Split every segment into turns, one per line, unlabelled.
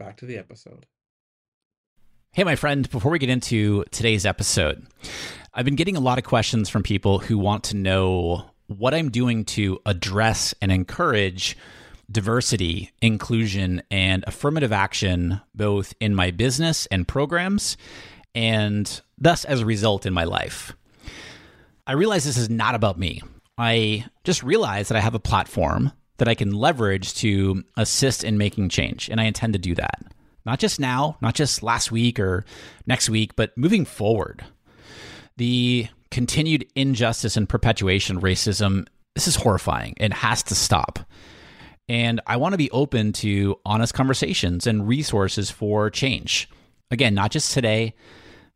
back to the episode.
Hey, my friend, before we get into today's episode, I've been getting a lot of questions from people who want to know what I'm doing to address and encourage diversity, inclusion, and affirmative action, both in my business and programs, and thus as a result in my life. I realize this is not about me. I just realized that I have a platform that I can leverage to assist in making change. And I intend to do that. Not just now, not just last week or next week, but moving forward. The continued injustice and perpetuation racism, this is horrifying and has to stop. And I want to be open to honest conversations and resources for change. Again, not just today,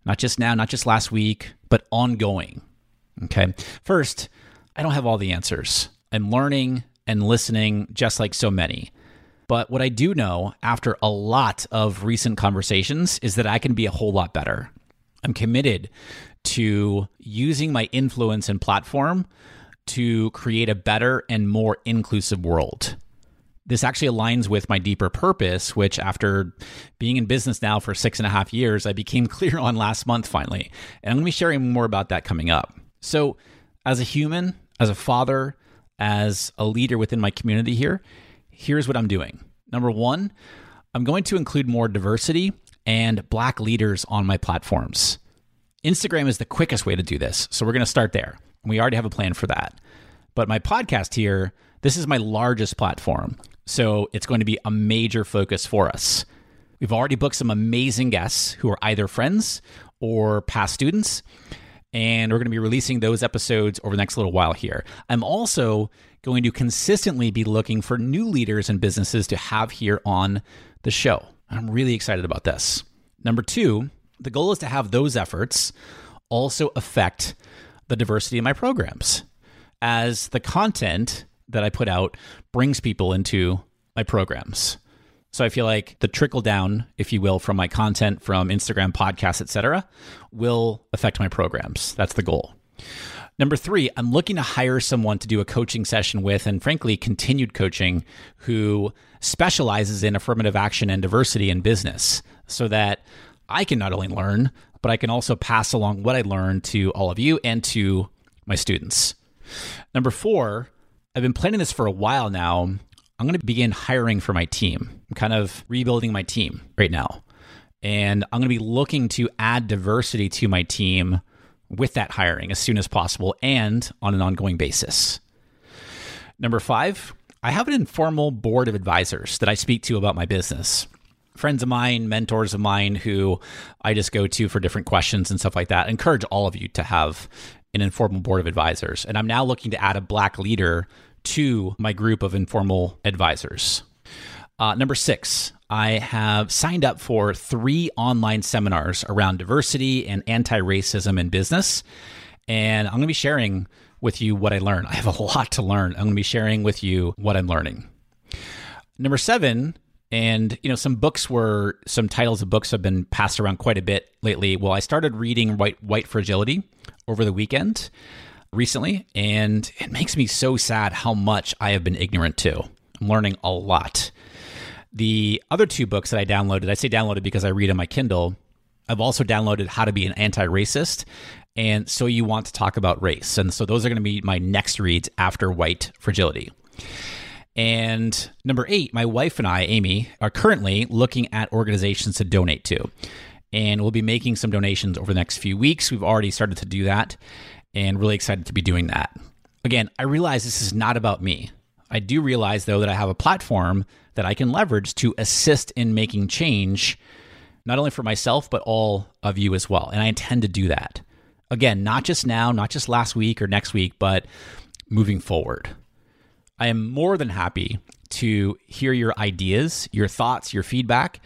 not just now, not just last week, but ongoing. Okay. First, I don't have all the answers. I'm learning and listening, just like so many. But what I do know after a lot of recent conversations is that I can be a whole lot better. I'm committed to using my influence and platform to create a better and more inclusive world. This actually aligns with my deeper purpose, which, after being in business now for six and a half years, I became clear on last month finally. And I'm going to be sharing more about that coming up. So, as a human, as a father, as a leader within my community here, here's what I'm doing. Number one, I'm going to include more diversity and black leaders on my platforms. Instagram is the quickest way to do this. So we're going to start there. We already have a plan for that. But my podcast here, this is my largest platform. So it's going to be a major focus for us. We've already booked some amazing guests who are either friends or past students and we're going to be releasing those episodes over the next little while here. I'm also going to consistently be looking for new leaders and businesses to have here on the show. I'm really excited about this. Number two, the goal is to have those efforts also affect the diversity of my programs as the content that I put out brings people into my programs. So I feel like the trickle down, if you will, from my content from Instagram, podcasts, etc., will affect my programs. That's the goal. Number three, I'm looking to hire someone to do a coaching session with, and frankly, continued coaching who specializes in affirmative action and diversity in business so that I can not only learn, but I can also pass along what I learned to all of you and to my students. Number four, I've been planning this for a while now, I'm going to begin hiring for my team. I'm kind of rebuilding my team right now. And I'm going to be looking to add diversity to my team with that hiring as soon as possible and on an ongoing basis. Number five, I have an informal board of advisors that I speak to about my business. Friends of mine, mentors of mine who I just go to for different questions and stuff like that. I encourage all of you to have an informal board of advisors. And I'm now looking to add a black leader to my group of informal advisors. Uh, number six, I have signed up for three online seminars around diversity and anti racism in business. And I'm going to be sharing with you what I learned. I have a lot to learn. I'm going to be sharing with you what I'm learning. Number seven, and you know, some books were some titles of books have been passed around quite a bit lately. Well, I started reading White White Fragility over the weekend recently, and it makes me so sad how much I have been ignorant to. I'm learning a lot. The other two books that I downloaded, I say downloaded because I read on my Kindle. I've also downloaded How to Be an Anti Racist and So You Want to Talk About Race. And so those are going to be my next reads after White Fragility. And number eight, my wife and I, Amy, are currently looking at organizations to donate to. And we'll be making some donations over the next few weeks. We've already started to do that and really excited to be doing that. Again, I realize this is not about me. I do realize, though, that I have a platform that I can leverage to assist in making change, not only for myself, but all of you as well. And I intend to do that. Again, not just now, not just last week or next week, but moving forward. I am more than happy to hear your ideas, your thoughts, your feedback.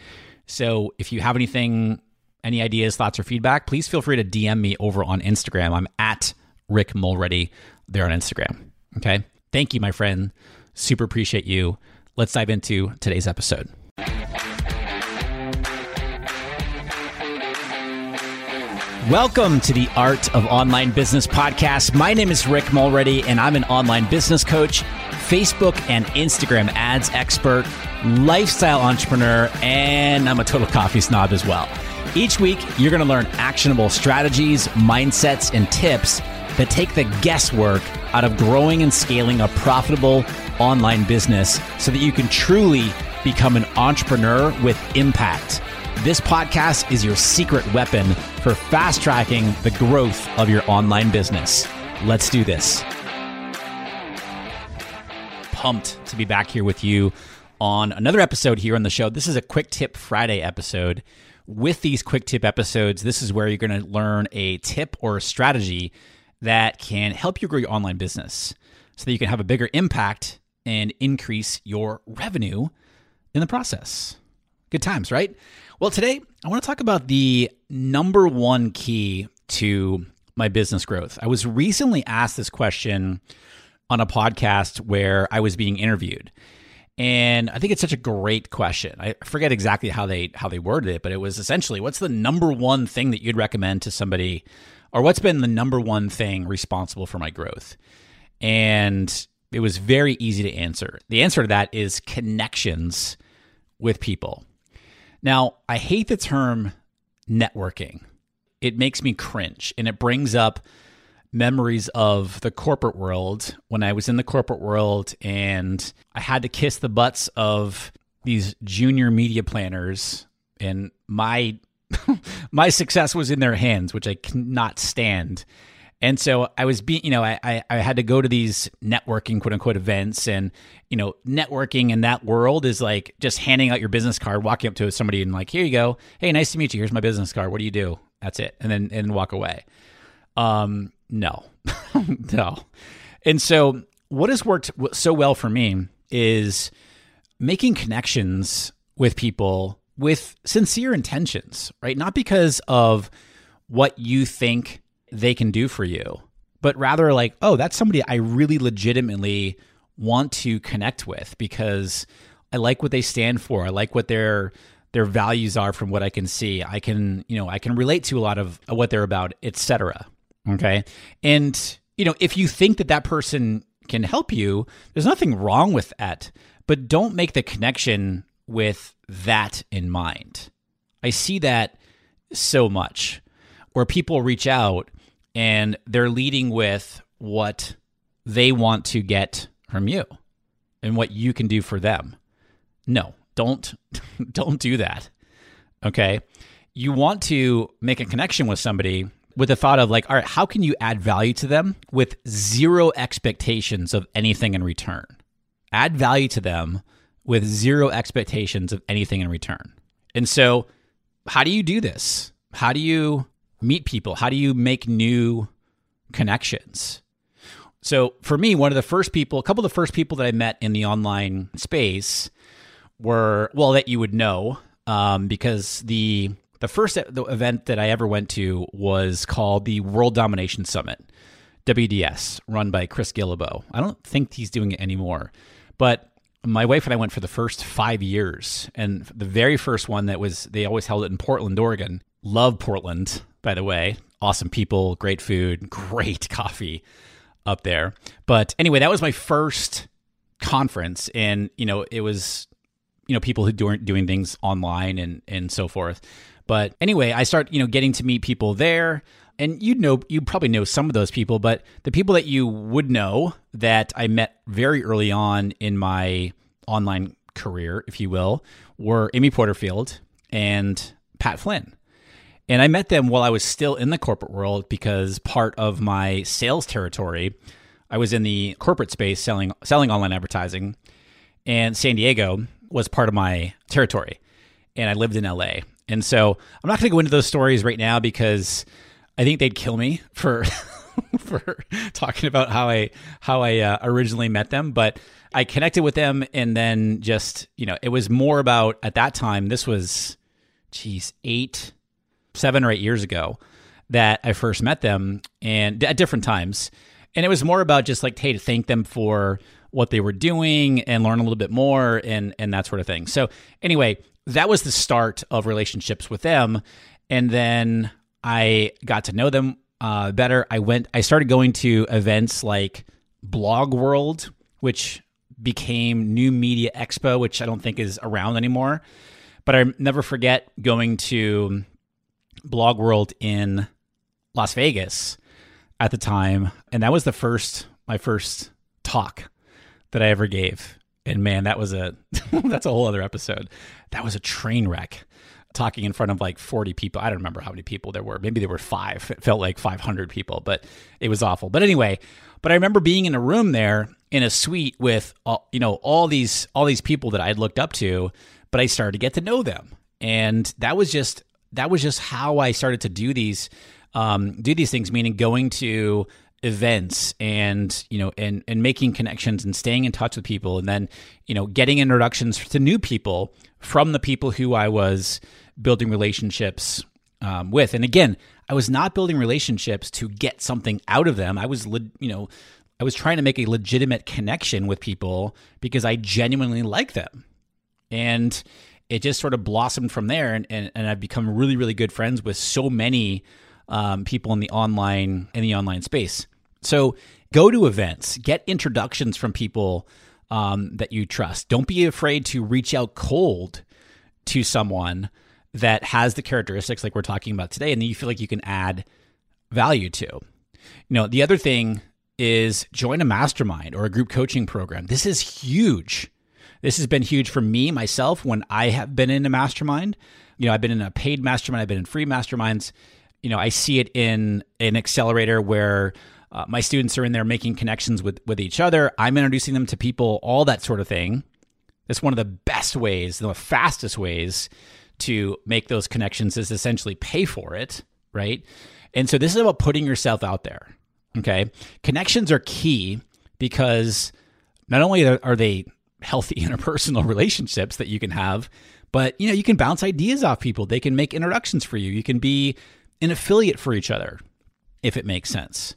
So if you have anything, any ideas, thoughts, or feedback, please feel free to DM me over on Instagram. I'm at Rick Mulready there on Instagram. Okay. Thank you, my friend. Super appreciate you. Let's dive into today's episode. Welcome to the Art of Online Business podcast. My name is Rick Mulready, and I'm an online business coach, Facebook and Instagram ads expert, lifestyle entrepreneur, and I'm a total coffee snob as well. Each week, you're going to learn actionable strategies, mindsets, and tips that take the guesswork out of growing and scaling a profitable online business so that you can truly become an entrepreneur with impact. This podcast is your secret weapon for fast tracking the growth of your online business. Let's do this. Pumped to be back here with you on another episode here on the show. This is a Quick Tip Friday episode. With these Quick Tip episodes, this is where you're going to learn a tip or a strategy that can help you grow your online business so that you can have a bigger impact and increase your revenue in the process. Good times, right? Well, today I want to talk about the number one key to my business growth. I was recently asked this question on a podcast where I was being interviewed. And I think it's such a great question. I forget exactly how they how they worded it, but it was essentially what's the number one thing that you'd recommend to somebody or what's been the number one thing responsible for my growth? And it was very easy to answer. The answer to that is connections with people. Now, I hate the term networking. It makes me cringe and it brings up memories of the corporate world when I was in the corporate world and I had to kiss the butts of these junior media planners and my my success was in their hands, which I cannot stand. And so I was being, you know, I, I had to go to these networking quote unquote events and, you know, networking in that world is like just handing out your business card, walking up to somebody and like, here you go. Hey, nice to meet you. Here's my business card. What do you do? That's it. And then, and walk away. Um, no, no. And so what has worked so well for me is making connections with people with sincere intentions, right? Not because of what you think they can do for you, but rather like, oh, that's somebody I really legitimately want to connect with because I like what they stand for. I like what their their values are from what I can see. I can, you know, I can relate to a lot of what they're about, etc. Okay? And you know, if you think that that person can help you, there's nothing wrong with that, but don't make the connection with that in mind. I see that so much where people reach out and they're leading with what they want to get from you and what you can do for them. No, don't don't do that. Okay? You want to make a connection with somebody with the thought of like, all right, how can you add value to them with zero expectations of anything in return? Add value to them with zero expectations of anything in return. And so, how do you do this? How do you meet people? How do you make new connections? So for me, one of the first people, a couple of the first people that I met in the online space were well that you would know um, because the the first event that I ever went to was called the World Domination Summit, WDS, run by Chris Guillebeau. I don't think he's doing it anymore, but my wife and I went for the first five years, and the very first one that was they always held it in Portland, Oregon. Love Portland by the way. awesome people, great food, great coffee up there. But anyway, that was my first conference, and you know, it was you know people who weren't doing things online and and so forth. But anyway, I start you know getting to meet people there. And you know, you probably know some of those people, but the people that you would know that I met very early on in my online career, if you will, were Amy Porterfield and Pat Flynn. And I met them while I was still in the corporate world because part of my sales territory, I was in the corporate space selling selling online advertising, and San Diego was part of my territory. And I lived in LA. And so I'm not going to go into those stories right now because I think they'd kill me for for talking about how I how I uh, originally met them, but I connected with them and then just, you know, it was more about at that time this was geez, 8 7 or 8 years ago that I first met them and at different times. And it was more about just like hey to thank them for what they were doing and learn a little bit more and and that sort of thing. So anyway, that was the start of relationships with them and then I got to know them uh, better. I went I started going to events like Blog World, which became New Media Expo, which I don't think is around anymore. But I never forget going to Blog World in Las Vegas at the time, and that was the first my first talk that I ever gave. And man, that was a that's a whole other episode. That was a train wreck. Talking in front of like 40 people. I don't remember how many people there were. Maybe there were 5. It felt like 500 people, but it was awful. But anyway, but I remember being in a room there in a suite with all, you know all these all these people that I had looked up to, but I started to get to know them. And that was just that was just how I started to do these um, do these things, meaning going to events and you know and and making connections and staying in touch with people and then you know getting introductions to new people from the people who I was building relationships um, with and again I was not building relationships to get something out of them I was you know I was trying to make a legitimate connection with people because I genuinely like them and it just sort of blossomed from there and, and, and I've become really really good friends with so many um, people in the online in the online space. So go to events, get introductions from people um, that you trust. Don't be afraid to reach out cold to someone that has the characteristics like we're talking about today, and then you feel like you can add value to. You know, the other thing is join a mastermind or a group coaching program. This is huge. This has been huge for me myself when I have been in a mastermind. You know, I've been in a paid mastermind, I've been in free masterminds you know, I see it in an accelerator where uh, my students are in there making connections with with each other. I'm introducing them to people, all that sort of thing. That's one of the best ways, the fastest ways to make those connections is essentially pay for it, right? And so this is about putting yourself out there. Okay, connections are key because not only are they healthy interpersonal relationships that you can have, but you know you can bounce ideas off people. They can make introductions for you. You can be an affiliate for each other, if it makes sense.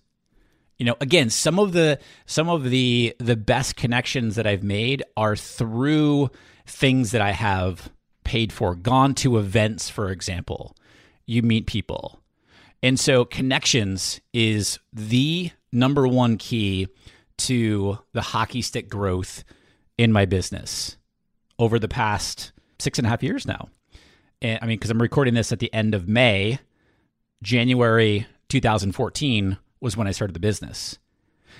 You know, again, some of the some of the the best connections that I've made are through things that I have paid for, gone to events, for example. You meet people. And so connections is the number one key to the hockey stick growth in my business over the past six and a half years now. And I mean, because I'm recording this at the end of May, January 2014 was when I started the business.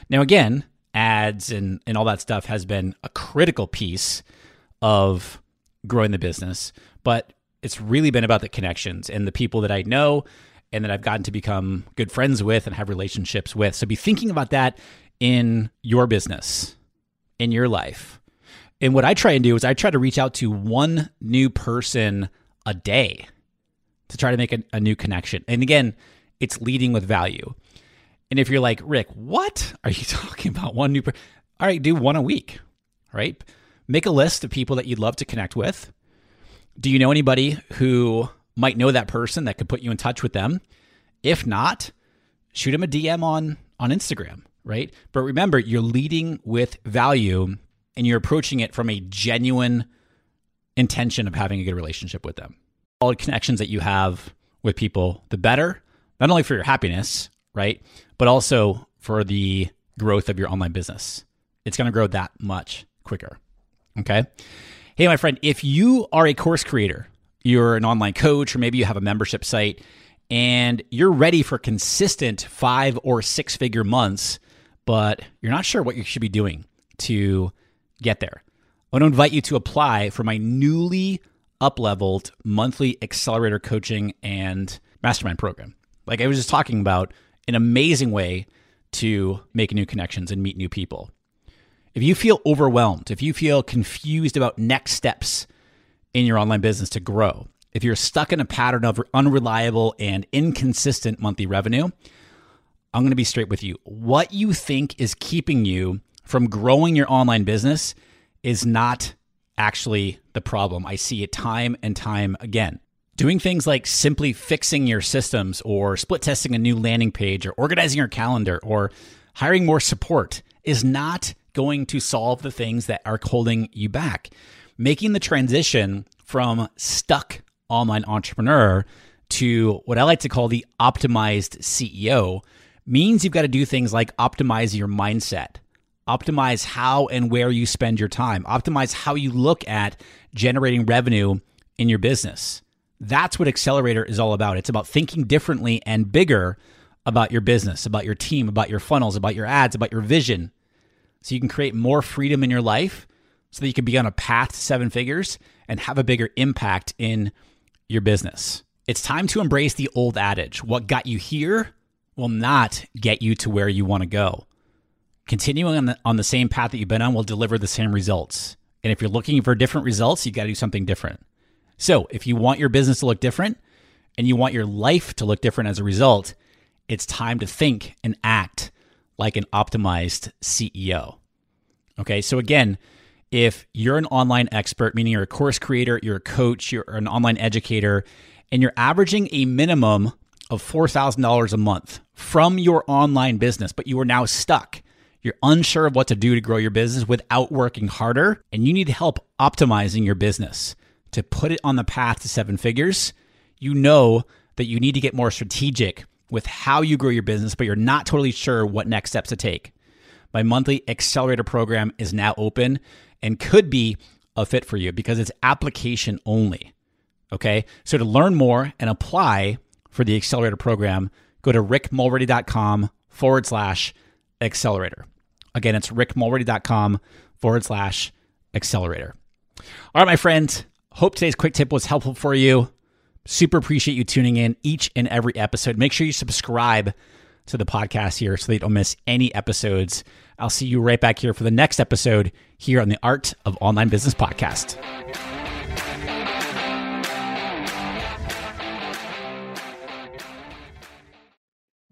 Now, again, ads and, and all that stuff has been a critical piece of growing the business, but it's really been about the connections and the people that I know and that I've gotten to become good friends with and have relationships with. So be thinking about that in your business, in your life. And what I try and do is I try to reach out to one new person a day to try to make a, a new connection. And again, it's leading with value. And if you're like, Rick, what are you talking about? One new, per-? all right, do one a week, right? Make a list of people that you'd love to connect with. Do you know anybody who might know that person that could put you in touch with them? If not, shoot them a DM on on Instagram, right? But remember, you're leading with value and you're approaching it from a genuine intention of having a good relationship with them solid connections that you have with people, the better, not only for your happiness, right? But also for the growth of your online business. It's going to grow that much quicker. Okay. Hey, my friend, if you are a course creator, you're an online coach, or maybe you have a membership site and you're ready for consistent five or six figure months, but you're not sure what you should be doing to get there, I want to invite you to apply for my newly up-leveled monthly accelerator coaching and mastermind program. Like I was just talking about, an amazing way to make new connections and meet new people. If you feel overwhelmed, if you feel confused about next steps in your online business to grow, if you're stuck in a pattern of unreliable and inconsistent monthly revenue, I'm going to be straight with you. What you think is keeping you from growing your online business is not actually the problem. I see it time and time again. Doing things like simply fixing your systems or split testing a new landing page or organizing your calendar or hiring more support is not going to solve the things that are holding you back. Making the transition from stuck online entrepreneur to what I like to call the optimized CEO means you've got to do things like optimize your mindset, optimize how and where you spend your time, optimize how you look at generating revenue in your business. That's what Accelerator is all about. It's about thinking differently and bigger about your business, about your team, about your funnels, about your ads, about your vision. So you can create more freedom in your life so that you can be on a path to seven figures and have a bigger impact in your business. It's time to embrace the old adage what got you here will not get you to where you want to go. Continuing on the, on the same path that you've been on will deliver the same results. And if you're looking for different results, you got to do something different. So, if you want your business to look different and you want your life to look different as a result, it's time to think and act like an optimized CEO. Okay, so again, if you're an online expert, meaning you're a course creator, you're a coach, you're an online educator, and you're averaging a minimum of $4,000 a month from your online business, but you are now stuck. You're unsure of what to do to grow your business without working harder, and you need help optimizing your business to put it on the path to seven figures. You know that you need to get more strategic with how you grow your business, but you're not totally sure what next steps to take. My monthly accelerator program is now open and could be a fit for you because it's application only. Okay. So to learn more and apply for the accelerator program, go to rickmulready.com forward slash accelerator. Again, it's rickmulready.com forward slash accelerator. All right, my friends. Hope today's quick tip was helpful for you. Super appreciate you tuning in each and every episode. Make sure you subscribe to the podcast here so that you don't miss any episodes. I'll see you right back here for the next episode here on the Art of Online Business podcast.